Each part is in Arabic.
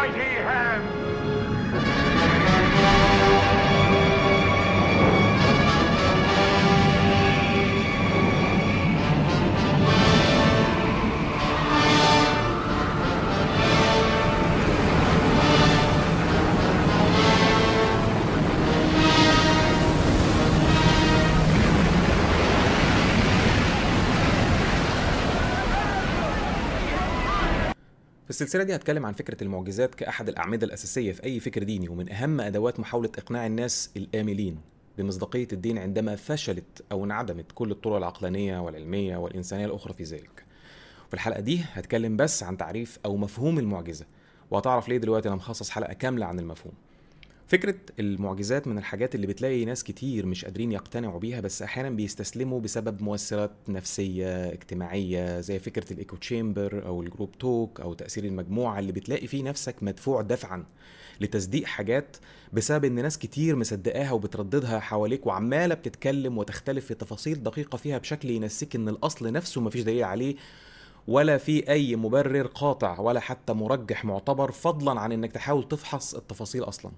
mighty hand. في السلسلة دي هتكلم عن فكرة المعجزات كأحد الأعمدة الأساسية في أي فكر ديني ومن أهم أدوات محاولة إقناع الناس الآملين بمصداقية الدين عندما فشلت أو انعدمت كل الطرق العقلانية والعلمية والإنسانية الأخرى في ذلك. في الحلقة دي هتكلم بس عن تعريف أو مفهوم المعجزة وهتعرف ليه دلوقتي أنا مخصص حلقة كاملة عن المفهوم. فكرة المعجزات من الحاجات اللي بتلاقي ناس كتير مش قادرين يقتنعوا بيها بس أحيانا بيستسلموا بسبب مؤثرات نفسية اجتماعية زي فكرة ال echo chamber أو ال group talk أو تأثير المجموعة اللي بتلاقي فيه نفسك مدفوع دفعا لتصديق حاجات بسبب إن ناس كتير مصدقاها وبترددها حواليك وعمالة بتتكلم وتختلف في تفاصيل دقيقة فيها بشكل ينسيك إن الأصل نفسه مفيش دليل عليه ولا في أي مبرر قاطع ولا حتى مرجح معتبر فضلا عن إنك تحاول تفحص التفاصيل أصلا.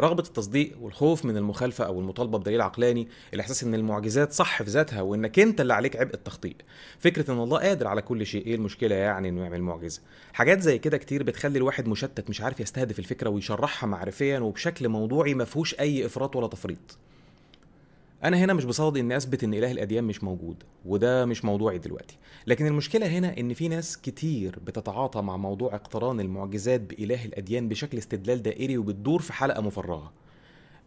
رغبة التصديق والخوف من المخالفة أو المطالبة بدليل عقلاني، الإحساس إن المعجزات صح في ذاتها وإنك أنت اللي عليك عبء التخطيط، فكرة إن الله قادر على كل شيء، إيه المشكلة يعني إنه يعمل معجزة؟ حاجات زي كده كتير بتخلي الواحد مشتت مش عارف يستهدف الفكرة ويشرحها معرفيا وبشكل موضوعي مفهوش أي إفراط ولا تفريط. أنا هنا مش بصادق اني اثبت ان إله الأديان مش موجود وده مش موضوعي دلوقتي. لكن المشكلة هنا إن في ناس كتير بتتعاطى مع موضوع اقتران المعجزات بإله الأديان بشكل استدلال دائري وبتدور في حلقة مفرغة.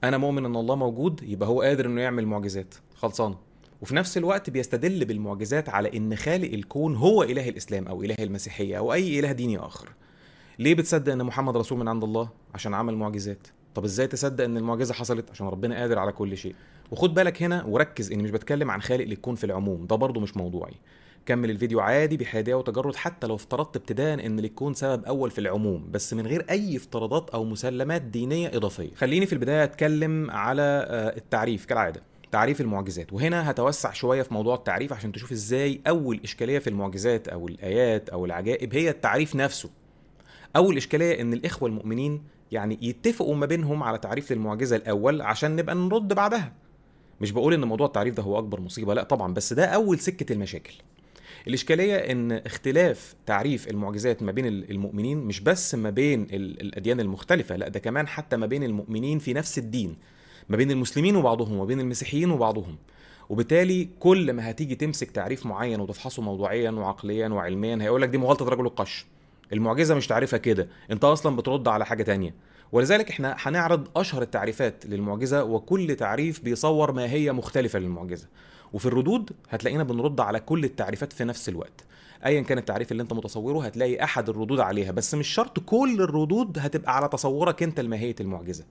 أنا مؤمن إن الله موجود يبقى هو قادر إنه يعمل معجزات. خلصانة. وفي نفس الوقت بيستدل بالمعجزات على إن خالق الكون هو إله الإسلام أو إله المسيحية أو أي إله ديني آخر. ليه بتصدق إن محمد رسول من عند الله؟ عشان عمل معجزات. طب إزاي تصدق إن المعجزة حصلت؟ عشان ربنا قادر على كل شيء. وخد بالك هنا وركز إني مش بتكلم عن خالق للكون في العموم ده برضه مش موضوعي. كمل الفيديو عادي بحيادية وتجرد حتى لو افترضت ابتداء إن للكون سبب أول في العموم بس من غير أي افتراضات أو مسلمات دينية إضافية. خليني في البداية أتكلم على آه، التعريف كالعادة تعريف المعجزات. وهنا هتوسع شوية في موضوع التعريف عشان تشوف إزاي أول إشكالية في المعجزات أو الآيات أو العجائب هي التعريف نفسه. اول اشكاليه إن الإخوة المؤمنين يعني يتفقوا ما بينهم على تعريف للمعجزه الأول عشان نبقى نرد بعدها. مش بقول إن موضوع التعريف ده هو أكبر مصيبة لأ طبعا بس ده أول سكة المشاكل. الإشكالية إن اختلاف تعريف المعجزات ما بين المؤمنين مش بس ما بين ال- الأديان المختلفة لأ ده كمان حتى ما بين المؤمنين في نفس الدين ما بين المسلمين وبعضهم وبين المسيحيين وبعضهم. وبالتالي كل ما هتيجي تمسك تعريف معين وتفحصه موضوعيا وعقليا وعلميا هيقول لك دي مغالطة رجل القش. المعجزة مش تعريفها كده أنت أصلا بترد على حاجة تانية. ولذلك إحنا هنعرض أشهر التعريفات للمعجزة وكل تعريف بيصور ما هي مختلفة للمعجزة. وفي الردود هتلاقينا بنرد على كل التعريفات في نفس الوقت. ايا كان التعريف اللي أنت متصوره هتلاقي أحد الردود عليها بس مش شرط كل الردود هتبقى على تصورك أنت لماهية المعجزة.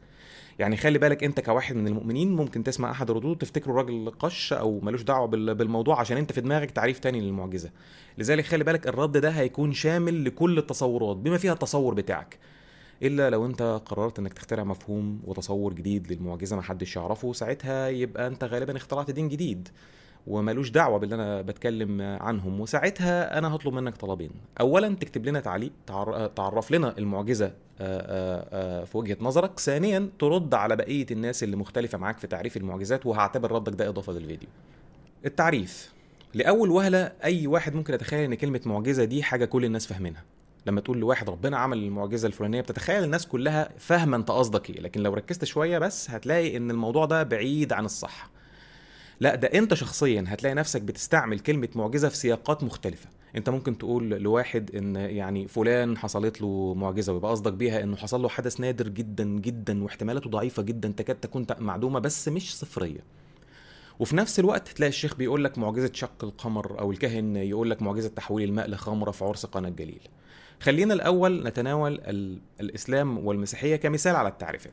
يعني خلي بالك انت كواحد من المؤمنين ممكن تسمع أحد الردود تفتكره راجل قش أو ملوش دعوة بال- بالموضوع عشان انت في دماغك تعريف تاني للمعجزة. لذلك خلي بالك الرد ده هيكون شامل لكل التصورات بما فيها التصور بتاعك. إلا لو انت قررت إنك تخترع مفهوم وتصور جديد للمعجزة ما حدش يعرفه ساعتها يبقى انت غالبا اخترعت دين جديد. وملوش دعوة باللي أنا بتكلم عنهم. وساعتها أنا هطلب منك طلبين. اولا تكتب لنا تعليق تعر- تعرف لنا المعجزة آه، آه، آه، في وجهة نظرك. ثانيا ترد على بقية الناس اللي مختلفة معاك في تعريف المعجزات وهعتبر ردك ده إضافة للفيديو. التعريف. لأول وهلة أي واحد ممكن يتخيل إن كلمة معجزة دي حاجة كل الناس فاهمينها. لما تقول لواحد ربنا عمل المعجزة الفلانية بتتخيل الناس كلها فاهمة أنت قصدك إيه. لكن لو ركزت شوية بس هتلاقي إن الموضوع ده بعيد عن الصح. لا ده انت شخصيا هتلاقي نفسك بتستعمل كلمة معجزة في سياقات مختلفة. انت ممكن تقول لواحد إن يعني فلان حصلت له معجزة ويبقى قصدك بيها إنه حصل له حدث نادر جدا جدا واحتمالاته ضعيفة جدا تكاد تكون معدومة بس مش صفرية. وفي نفس الوقت تلاقي الشيخ بيقول لك معجزة شق القمر أو الكاهن يقول لك معجزة تحويل الماء لخمره في عرس قنا الجليل خلينا الأول نتناول ال- الإسلام والمسيحية كمثال على التعريفات.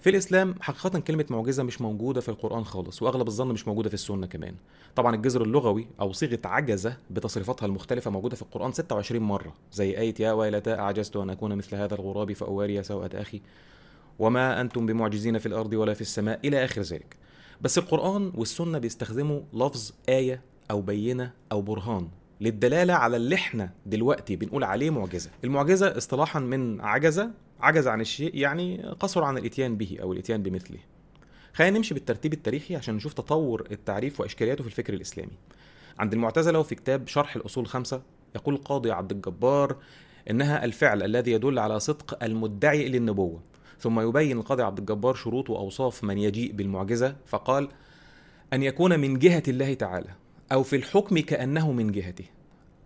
في الإسلام حقيقة كلمة معجزة مش موجودة في القرآن خالص وأغلب الظن مش موجودة في السنة كمان. طبعا الجذر اللغوي أو صيغة عجزة بتصريفاتها المختلفة موجودة في القرآن 26 مرة زي آية يا ويلتى أعجزت أن أكون مثل هذا الغراب فأواري سوءة أخي. وما أنتم بمعجزين في الأرض ولا في السماء إلى آخر ذلك. بس القرآن والسنة بيستخدموا لفظ آية أو بينة أو برهان للدلالة على اللي إحنا دلوقتي بنقول عليه معجزة. المعجزة اصطلاحا من عجزة عجز عن الشيء يعني قصر عن الإتيان به أو الإتيان بمثله. خلينا نمشي بالترتيب التاريخي عشان نشوف تطور التعريف وإشكالياته في الفكر الإسلامي. عند المعتزلة وفي كتاب شرح الأصول الخمسه يقول القاضي عبد الجبار إنها الفعل الذي يدل على صدق المدعي للنبوة. ثم يبين القاضي عبد الجبار شروط وأوصاف من يجيء بالمعجزة فقال أن يكون من جهة الله تعالى أو في الحكم كأنه من جهته.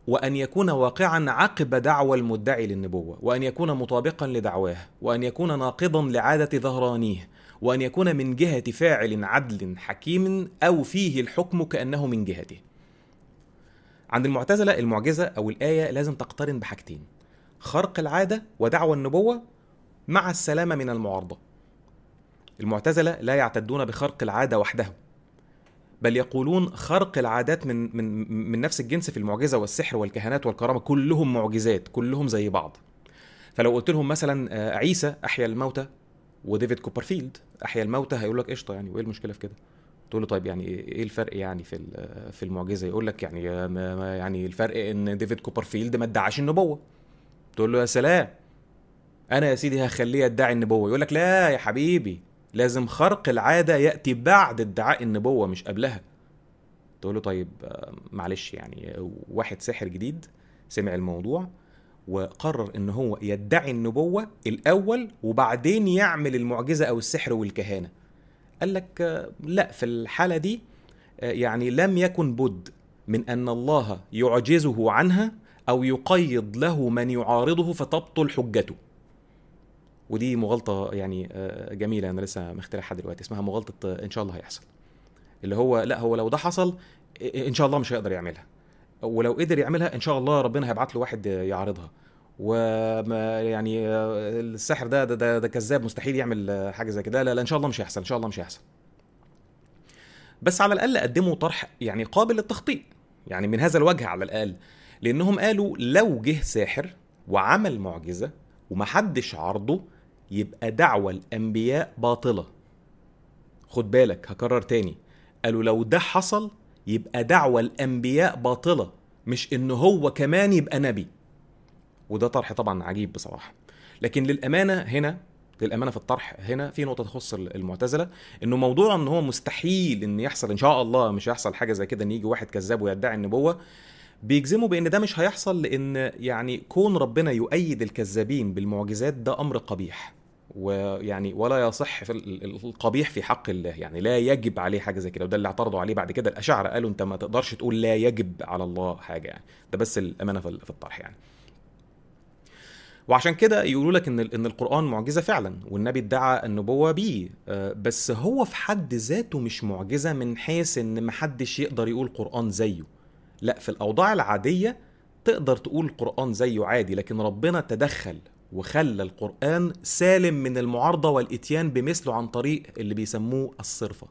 وأن يكون واقعا عقب دعوى المدعي للنبوة وأن يكون مطابقا لدعواه وأن يكون ناقضا لعادة ظهرانيه وأن يكون من جهة فاعل عدل حكيم أو فيه الحكم كأنه من جهته. عند المعتزلة المعجزة أو الآية لازم تقترن بحاجتين خرق العادة ودعوى النبوة مع السلامة من المعارضة. المعتزلة لا يعتدون بخرق العادة وحده. بل يقولون خرق العادات من من من نفس الجنس في المعجزة والسحر والكهنات والكرامة كلهم معجزات كلهم زي بعض. فلو قلت لهم مثلا آه، عيسى أحيا الموتى وديفيد كوبرفيلد أحيا الموتى هيقول لك قشطة يعني وإيه المشكلة في كده؟ تقول له طيب يعني إيه الفرق يعني في في المعجزة؟ يقول لك يعني يعني الفرق إن ديفيد كوبرفيلد ما ادعاش النبوة. تقول له يا سلام أنا يا سيدي هخليه يدعي النبوة. يقول لك لا يا حبيبي لازم خرق العادة يأتي بعد ادعاء النبوة مش قبلها. تقول له طيب آه، معلش يعني واحد ساحر جديد سمع الموضوع وقرر إن هو يدعي النبوة الأول وبعدين يعمل المعجزة أو السحر والكهانة. قال لك آه، لا في الحالة دي آه، يعني لم يكن بد من أن الله يعجزه عنها أو يقيض له من يعارضه فتبطل حجته. ودي مغالطة يعني آه، جميلة أنا لسه مخترعها دلوقتي اسمها مغالطة إن شاء الله هيحصل. اللي هو لا هو لو ده حصل إن شاء الله مش هيقدر يعملها. ولو قدر يعملها إن شاء الله ربنا هيبعت له واحد يعارضها. وما يعني السحر ده ده, ده, ده كذاب مستحيل يعمل حاجة زي كده. لا لا إن شاء الله مش هيحصل إن شاء الله مش هيحصل. بس على الأقل قدموا طرح يعني قابل للتخطيط يعني من هذا الوجه على الأقل. لأنهم قالوا لو جه ساحر وعمل معجزة ومحدش عارضه يبقى دعوى الأنبياء باطلة. خد بالك هكرر تاني. قالوا لو ده حصل يبقى دعوى الأنبياء باطلة مش إن هو كمان يبقى نبي. وده طرح طبعا عجيب بصراحة. لكن للأمانة هنا للأمانة في الطرح هنا في نقطة تخص المعتزلة إنه موضوع إن هو مستحيل إن يحصل إن شاء الله مش هيحصل حاجة زي كده إن يجي واحد كذاب ويدعي النبوه بيجزموا بإن ده مش هيحصل لأن يعني كون ربنا يؤيد الكذابين بالمعجزات ده أمر قبيح. ويعني ولا يصح في القبيح في حق الله. يعني لا يجب عليه حاجة زي كده وده اللي اعترضوا عليه بعد كده. الاشاعره قالوا أنت ما تقدرش تقول لا يجب على الله حاجة يعني. ده بس الأمانة في الطرح يعني. وعشان كده يقولوا لك إن إن القرآن معجزة فعلا والنبي ادعى النبوة بيه. آه، بس هو في حد ذاته مش معجزة من حيث إن محدش يقدر يقول قرآن زيه. لا في الأوضاع العادية تقدر تقول القران زيه عادي لكن ربنا تدخل وخلى القرآن سالم من المعارضة والإتيان بمثله عن طريق اللي بيسموه الصرفة.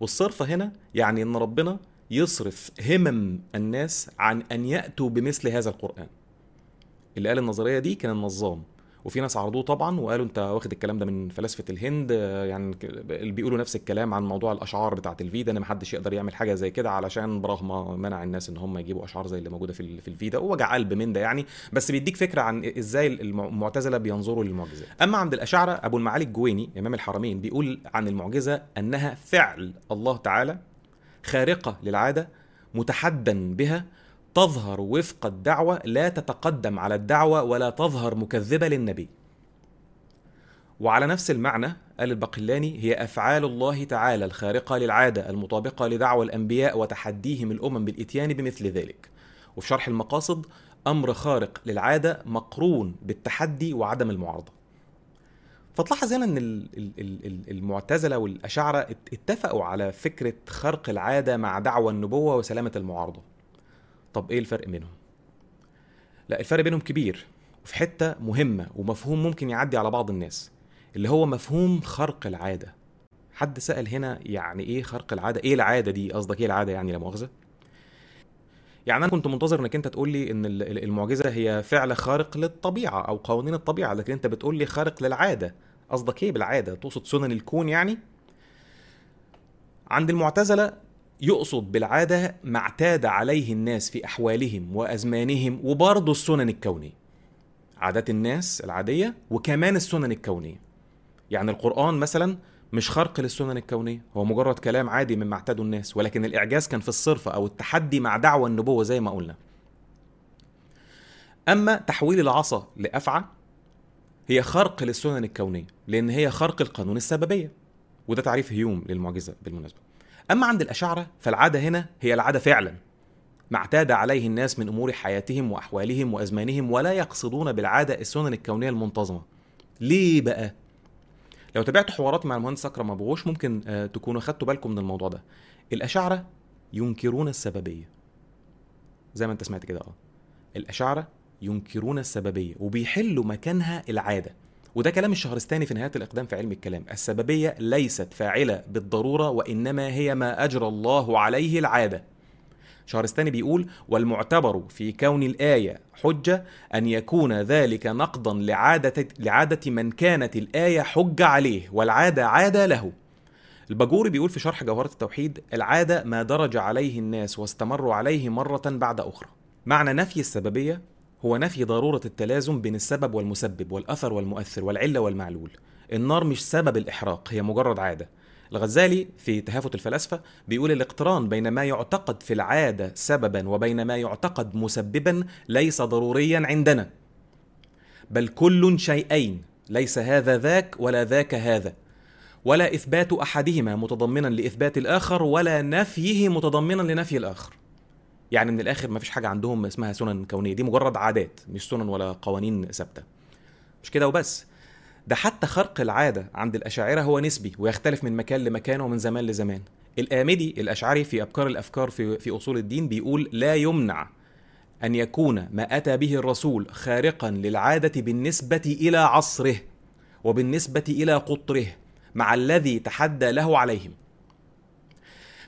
والصرفة هنا يعني إن ربنا يصرف همم الناس عن أن يأتوا بمثل هذا القرآن. اللي قال النظرية دي كان النظام. وفي ناس عرضوه طبعا وقالوا أنت واخد الكلام ده من فلاسفة الهند يعني اللي بيقولوا نفس الكلام عن موضوع الأشعار بتاعه الفيدا إن محدش يقدر يعمل حاجة زي كده علشان برغم منع الناس إن هم يجيبوا أشعار زي اللي موجودة في في الفيدا ووجع قلب من ده يعني. بس بيديك فكرة عن إزاي المعتزلة بينظروا للمعجزات أما عند الاشاعره أبو المعالي الجويني إمام الحرمين بيقول عن المعجزة أنها فعل الله تعالى خارقة للعادة متحدا بها تظهر وفق الدعوة لا تتقدم على الدعوة ولا تظهر مكذبة للنبي. وعلى نفس المعنى قال البقلاني هي أفعال الله تعالى الخارقة للعادة المطابقة لدعوة الأنبياء وتحديهم الأمم بالإتيان بمثل ذلك. وفي شرح المقاصد أمر خارق للعادة مقرون بالتحدي وعدم المعارضة. فتلاحظ هنا إن المعتزلة والأشاعرة اتفقوا على فكرة خرق العادة مع دعوى النبوة وسلامة المعارضة. طب إيه الفرق بينهم؟ لا الفرق بينهم كبير وفي حتة مهمة ومفهوم ممكن يعدي على بعض الناس اللي هو مفهوم خرق العادة. حد سأل هنا يعني إيه خرق العادة؟ إيه العادة دي؟ قصدك إيه العادة يعني لا مؤاخذة؟ يعني أنا كنت منتظر إنك أنت تقول لي إن المعجزة هي فعل خارق للطبيعة أو قوانين الطبيعة لكن أنت بتقول لي خارق للعادة. قصدك إيه بالعادة؟ تقصد سنن الكون يعني؟ عند المعتزلة يقصد بالعادة ما اعتاد عليه الناس في أحوالهم وأزمانهم وبرضه السنن الكونية. عادات الناس العادية وكمان السنن الكونية. يعني القرآن مثلا مش خرق للسنن الكونية. هو مجرد كلام عادي مما اعتادوا الناس ولكن الإعجاز كان في الصرف أو التحدي مع دعوى النبوة زي ما قلنا. أما تحويل العصا لأفعى هي خرق للسنن الكونية لأن هي خرق القانون السببية. وده تعريف هيوم للمعجزة بالمناسبة. أما عند الاشاعره فالعادة هنا هي العادة فعلا. ما اعتاد عليه الناس من أمور حياتهم وأحوالهم وأزمانهم ولا يقصدون بالعادة السنن الكونية المنتظمة. ليه بقى؟ لو تابعت حواراتي مع المهندس أكرم أبو غوش ممكن آه، تكونوا خدتوا بالكم من الموضوع ده. الاشاعره ينكرون السببية. زي ما انت سمعت كده آه. الاشاعره ينكرون السببية وبيحلوا مكانها العادة. وده كلام الشهرستاني في نهاية الإقدام في علم الكلام. السببية ليست فاعلة بالضرورة وإنما هي ما اجرى الله عليه العادة. شهرستاني بيقول والمعتبر في كون الآية حجة أن يكون ذلك نقضا لعادة, لعادة من كانت الآية حجة عليه والعادة عادة له. الباجوري بيقول في شرح جوهرة التوحيد العادة ما درج عليه الناس واستمروا عليه مرة بعد أخرى. معنى نفي السببية هو نفي ضرورة التلازم بين السبب والمسبب والأثر والمؤثر والعلة والمعلول. النار مش سبب الإحراق هي مجرد عادة. الغزالي في تهافت الفلاسفة بيقول الاقتران بين ما يعتقد في العادة سببا وبين ما يعتقد مسببا ليس ضروريا عندنا. بل كل شيئين ليس هذا ذاك ولا ذاك هذا. ولا إثبات أحدهما متضمنا لإثبات الآخر ولا نفيه متضمنا لنفي الآخر. يعني من الآخر ما فيش حاجة عندهم اسمها سنن كونية. دي مجرد عادات مش سنن ولا قوانين ثابتة. مش كده وبس. ده حتى خرق العادة عند الأشاعرة هو نسبي ويختلف من مكان لمكان ومن زمان لزمان. الآمدي الأشعري في أبكار الأفكار في, في أصول الدين بيقول لا يمنع أن يكون ما أتى به الرسول خارقا للعادة بالنسبة إلى عصره وبالنسبة إلى قطره مع الذي تحدى له عليهم.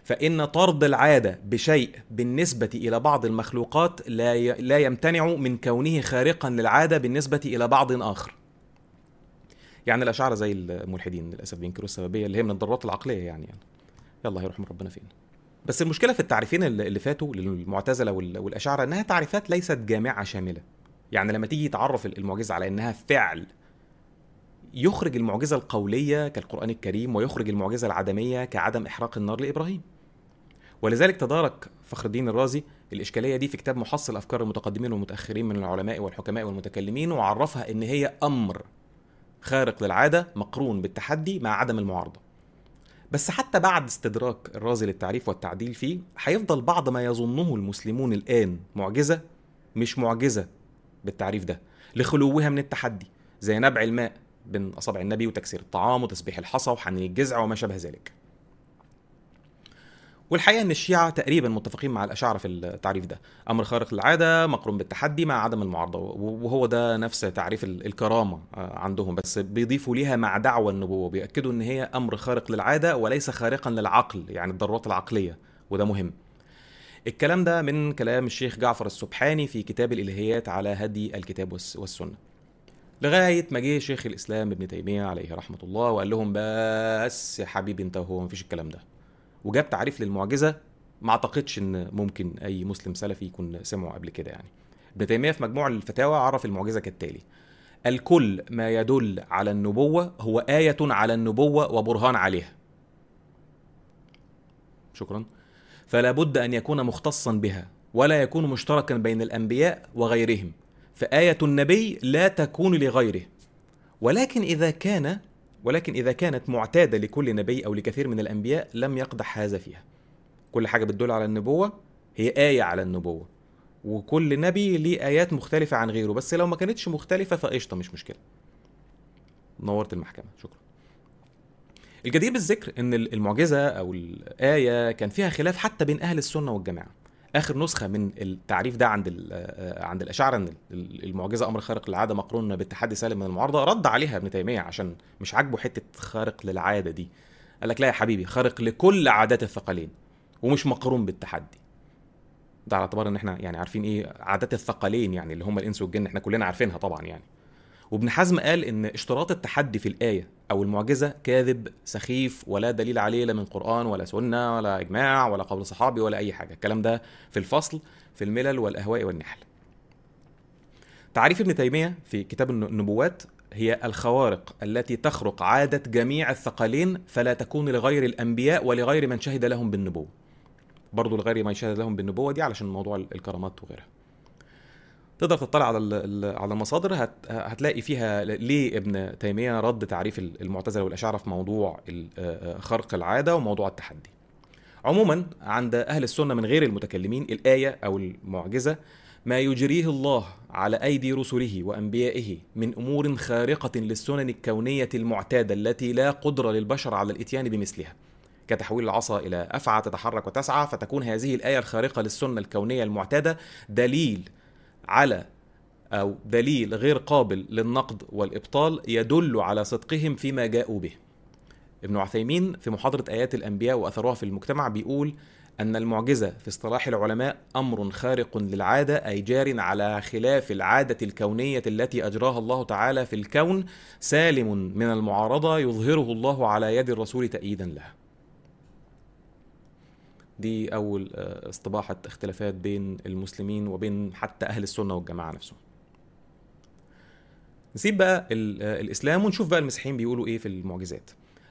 فإن طرد العادة بشيء بالنسبة إلى بعض المخلوقات لا لا يمتنع من كونه خارقا للعادة بالنسبة إلى بعض آخر. يعني الاشاعره زي الملحدين للأسف بينكروا السببية اللي هي من الضرورات العقلية يعني, يعني. يلا هيروح من ربنا فين بس المشكلة في التعريفين اللي فاتوا للمعتزلة والأشاعرة إنها تعريفات ليست جامعة شاملة. يعني لما تيجي تعرف المعجزة على إنها فعل يخرج المعجزة القولية كالقرآن الكريم ويخرج المعجزة العدمية كعدم إحراق النار لإبراهيم. ولذلك تدارك فخر الدين الرازي الإشكالية دي في كتاب محصل أفكار المتقدمين والمتأخرين من العلماء والحكماء والمتكلمين وعرفها إن هي أمر خارق للعادة مقرون بالتحدي مع عدم المعارضة. بس حتى بعد استدراك الرازي للتعريف والتعديل فيه هيفضل بعض ما يظنه المسلمون الآن معجزة مش معجزة بالتعريف ده لخلوها من التحدي زي نبع الماء بين أصابع النبي وتكسير الطعام وتسبيح الحصى وحنين الجذع وما شابه ذلك. والحقيقة إن الشيعة تقريبا متفقين مع الاشاعره في التعريف ده. أمر خارق للعادة مقرون بالتحدي مع عدم المعارضة وهو ده نفس تعريف الكرامة آه، عندهم. بس بيضيفوا ليها مع دعوى النبوة بيأكدوا إن هي أمر خارق للعادة وليس خارقا للعقل يعني الضرورات العقلية وده مهم. الكلام ده من كلام الشيخ جعفر السبحاني في كتاب الإلهيات على هدي الكتاب والسنة. لغاية ما جه شيخ الإسلام ابن تيمية عليه رحمة الله وقال لهم بس يا حبيبي أنت هو مفيش الكلام ده. وجاب تعريف للمعجزة ما أعتقدش إن ممكن أي مسلم سلفي يكون سمعه قبل كده يعني. ابن تيميه في مجموع الفتاوى عرف المعجزة كالتالي الكل ما يدل على النبوة هو آية على النبوة وبرهان عليها. شكرا. فلا بد أن يكون مختصا بها ولا يكون مشتركا بين الأنبياء وغيرهم. فآية النبي لا تكون لغيره. ولكن إذا كان ولكن إذا كانت معتادة لكل نبي أو لكثير من الأنبياء لم يقدح هذا فيها. كل حاجة بتدل على النبوة هي آية على النبوة. وكل نبي ليه آيات مختلفة عن غيره. بس لو ما كانتش مختلفة فقشطة مش مشكلة. نورت المحكمة. شكرا. الجدير بالذكر إن المعجزة أو الآية كان فيها خلاف حتى بين أهل السنة والجماعة. آخر نسخة من التعريف ده عند آه، عند الأشاعرة إن المعجزة أمر خارق للعادة مقرون بالتحدي سالم من المعارضة رد عليها ابن تيمية عشان مش عاجبه حتة خارق للعادة دي. قال لك لا يا حبيبي خارق لكل عادات الثقلين ومش مقرون بالتحدي. ده على اعتبار إن إحنا يعني عارفين إيه عادات الثقلين يعني اللي هم الإنس والجن إحنا كلنا عارفينها طبعا يعني. وابن حزم قال إن اشتراط التحدي في الآية أو المعجزة كاذب سخيف ولا دليل عليه لا من قرآن ولا سنة ولا إجماع ولا قول صحابي ولا أي حاجة. الكلام ده في الفصل في الملل والأهواء والنحل. تعريف ابن تيمية في كتاب النبوات هي الخوارق التي تخرق عادة جميع الثقلين فلا تكون لغير الأنبياء ولغير من شهد لهم بالنبوة. برضه لغير من شهد لهم بالنبوة دي علشان موضوع الكرامات وغيرها. تقدر تطلع على على المصادر هتلاقي فيها ليه ابن تيمية رد تعريف المعتزلة والأشاعرة في موضوع خرق العادة وموضوع التحدي. عموما عند أهل السنة من غير المتكلمين الآية أو المعجزة ما يجريه الله على أيدي رسله وأنبيائه من أمور خارقة للسنن الكونية المعتادة التي لا قدره للبشر على الإتيان بمثلها. كتحويل العصا إلى أفعى تتحرك وتسعى فتكون هذه الآية الخارقة للسنة الكونية المعتادة دليل على أو دليل غير قابل للنقد والإبطال يدل على صدقهم فيما جاءوا به. ابن عثيمين في محاضرة آيات الأنبياء وأثرها في المجتمع بيقول أن المعجزة في اصطلاح العلماء أمر خارق للعادة أي جار على خلاف العادة الكونية التي أجراها الله تعالى في الكون سالم من المعارضة يظهره الله على يد الرسول تأييدا له. دي أول استباحه اختلافات بين المسلمين وبين حتى أهل السنة والجماعة نفسهم. نسيب بقى الإسلام ونشوف بقى المسيحيين بيقولوا إيه في المعجزات.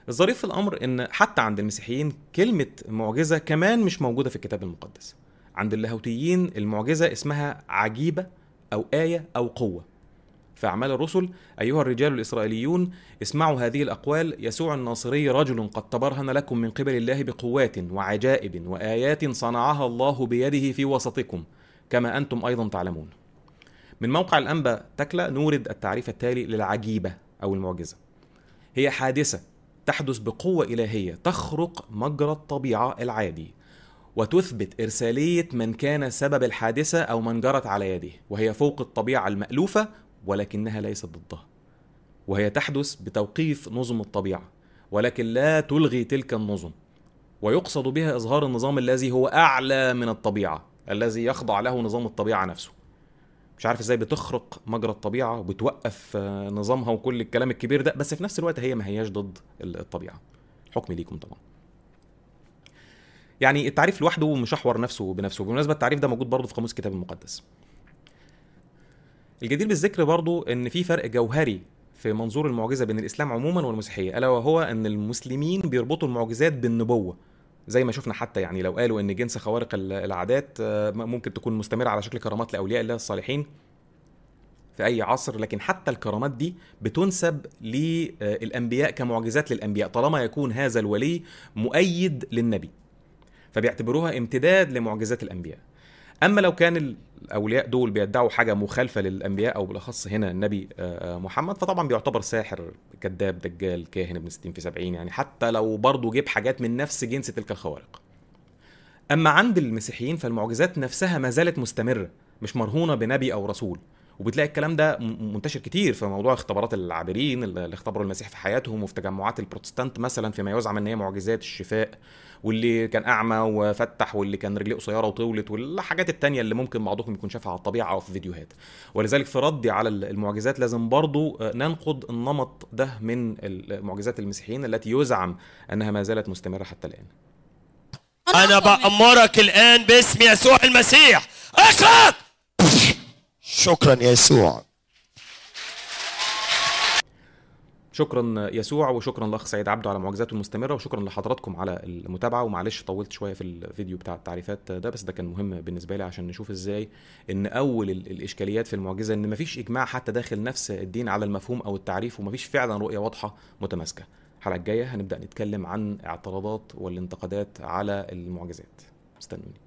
الظريف في الأمر إن حتى عند المسيحيين كلمة معجزة كمان مش موجودة في الكتاب المقدس. عند اللاهوتيين المعجزة اسمها عجيبة أو آية أو قوة. في أعمال الرسل أيها الرجال الإسرائيليون اسمعوا هذه الأقوال. يسوع الناصري رجل قد تبرهن لكم من قبل الله بقوات وعجائب وآيات صنعها الله بيده في وسطكم كما أنتم أيضا تعلمون. من موقع الأنبا تكلا نورد التعريف التالي للعجيبة أو المعجزة. هي حادثة تحدث بقوة إلهية تخرق مجرى الطبيعة العادي وتثبت إرسالية من كان سبب الحادثة أو من جرت على يده وهي فوق الطبيعة المألوفة ولكنها ليست ضدها. وهي تحدث بتوقيف نظم الطبيعة ولكن لا تلغي تلك النظم. ويقصد بها إظهار النظام الذي هو أعلى من الطبيعة الذي يخضع له نظام الطبيعة نفسه. مش عارف إزاي بتخرق مجرى الطبيعة وبتوقف نظامها وكل الكلام الكبير ده بس في نفس الوقت هي ما هياش ضد الطبيعة. حكمي ليكم طبعا. يعني التعريف لوحده مشحور نفسه بنفسه. بالمناسبه التعريف ده موجود برضه في قاموس الكتاب المقدس. الجدير بالذكر برضو إن في فرق جوهري في منظور المعجزة بين الإسلام عموما والمسيحية ألا وهو إن المسلمين بيربطوا المعجزات بالنبوة. زي ما شفنا حتى يعني لو قالوا إن جنس خوارق العادات ممكن تكون مستمرة على شكل كرامات لأولياء الله الصالحين في أي عصر لكن حتى الكرامات دي بتنسب للأنبياء كمعجزات للأنبياء طالما يكون هذا الولي مؤيد للنبي فبيعتبروها امتداد لمعجزات الأنبياء. أما لو كان الأولياء دول بيدعوا حاجة مخالفة للأنبياء أو بالأخص هنا النبي محمد فطبعا بيعتبر ساحر كذاب دجال كاهن ابن 60 في 70 يعني حتى لو برضه جيب حاجات من نفس جنس تلك الخوارق. أما عند المسيحيين فالمعجزات نفسها ما زالت مستمرة مش مرهونة بنبي أو رسول. وبتلاقي الكلام ده منتشر كتير في موضوع اختبارات العابرين اللي اختبروا المسيح في حياتهم وفي تجمعات البروتستانت مثلا فيما يزعم إن هي معجزات الشفاء واللي كان أعمى وفتح واللي كان رجليه قصيرة وطولت والحاجات التانية اللي ممكن بعضكم يكون شافها على الطبيعة أو في فيديوهات. ولذلك في ردي على المعجزات لازم برضو ننقد النمط ده من المعجزات المسيحيين التي يزعم أنها ما زالت مستمرة حتى الآن. أنا بأمرك الآن باسم يسوع المسيح. اخرج شكرا يسوع. شكرا يسوع وشكرا لأخ سعيد عبده على معجزاته المستمرة وشكرا لحضراتكم على المتابعة. ومعلش طولت شوية في الفيديو بتاع التعريفات ده بس ده كان مهم بالنسبة لي عشان نشوف إزاي إن أول الإشكاليات في المعجزة إن مفيش إجماع حتى داخل نفس الدين على المفهوم أو التعريف ومفيش فعلا رؤية واضحة متماسكة. الحلقة الجاية هنبدأ نتكلم عن اعتراضات والانتقادات على المعجزات. استنوني.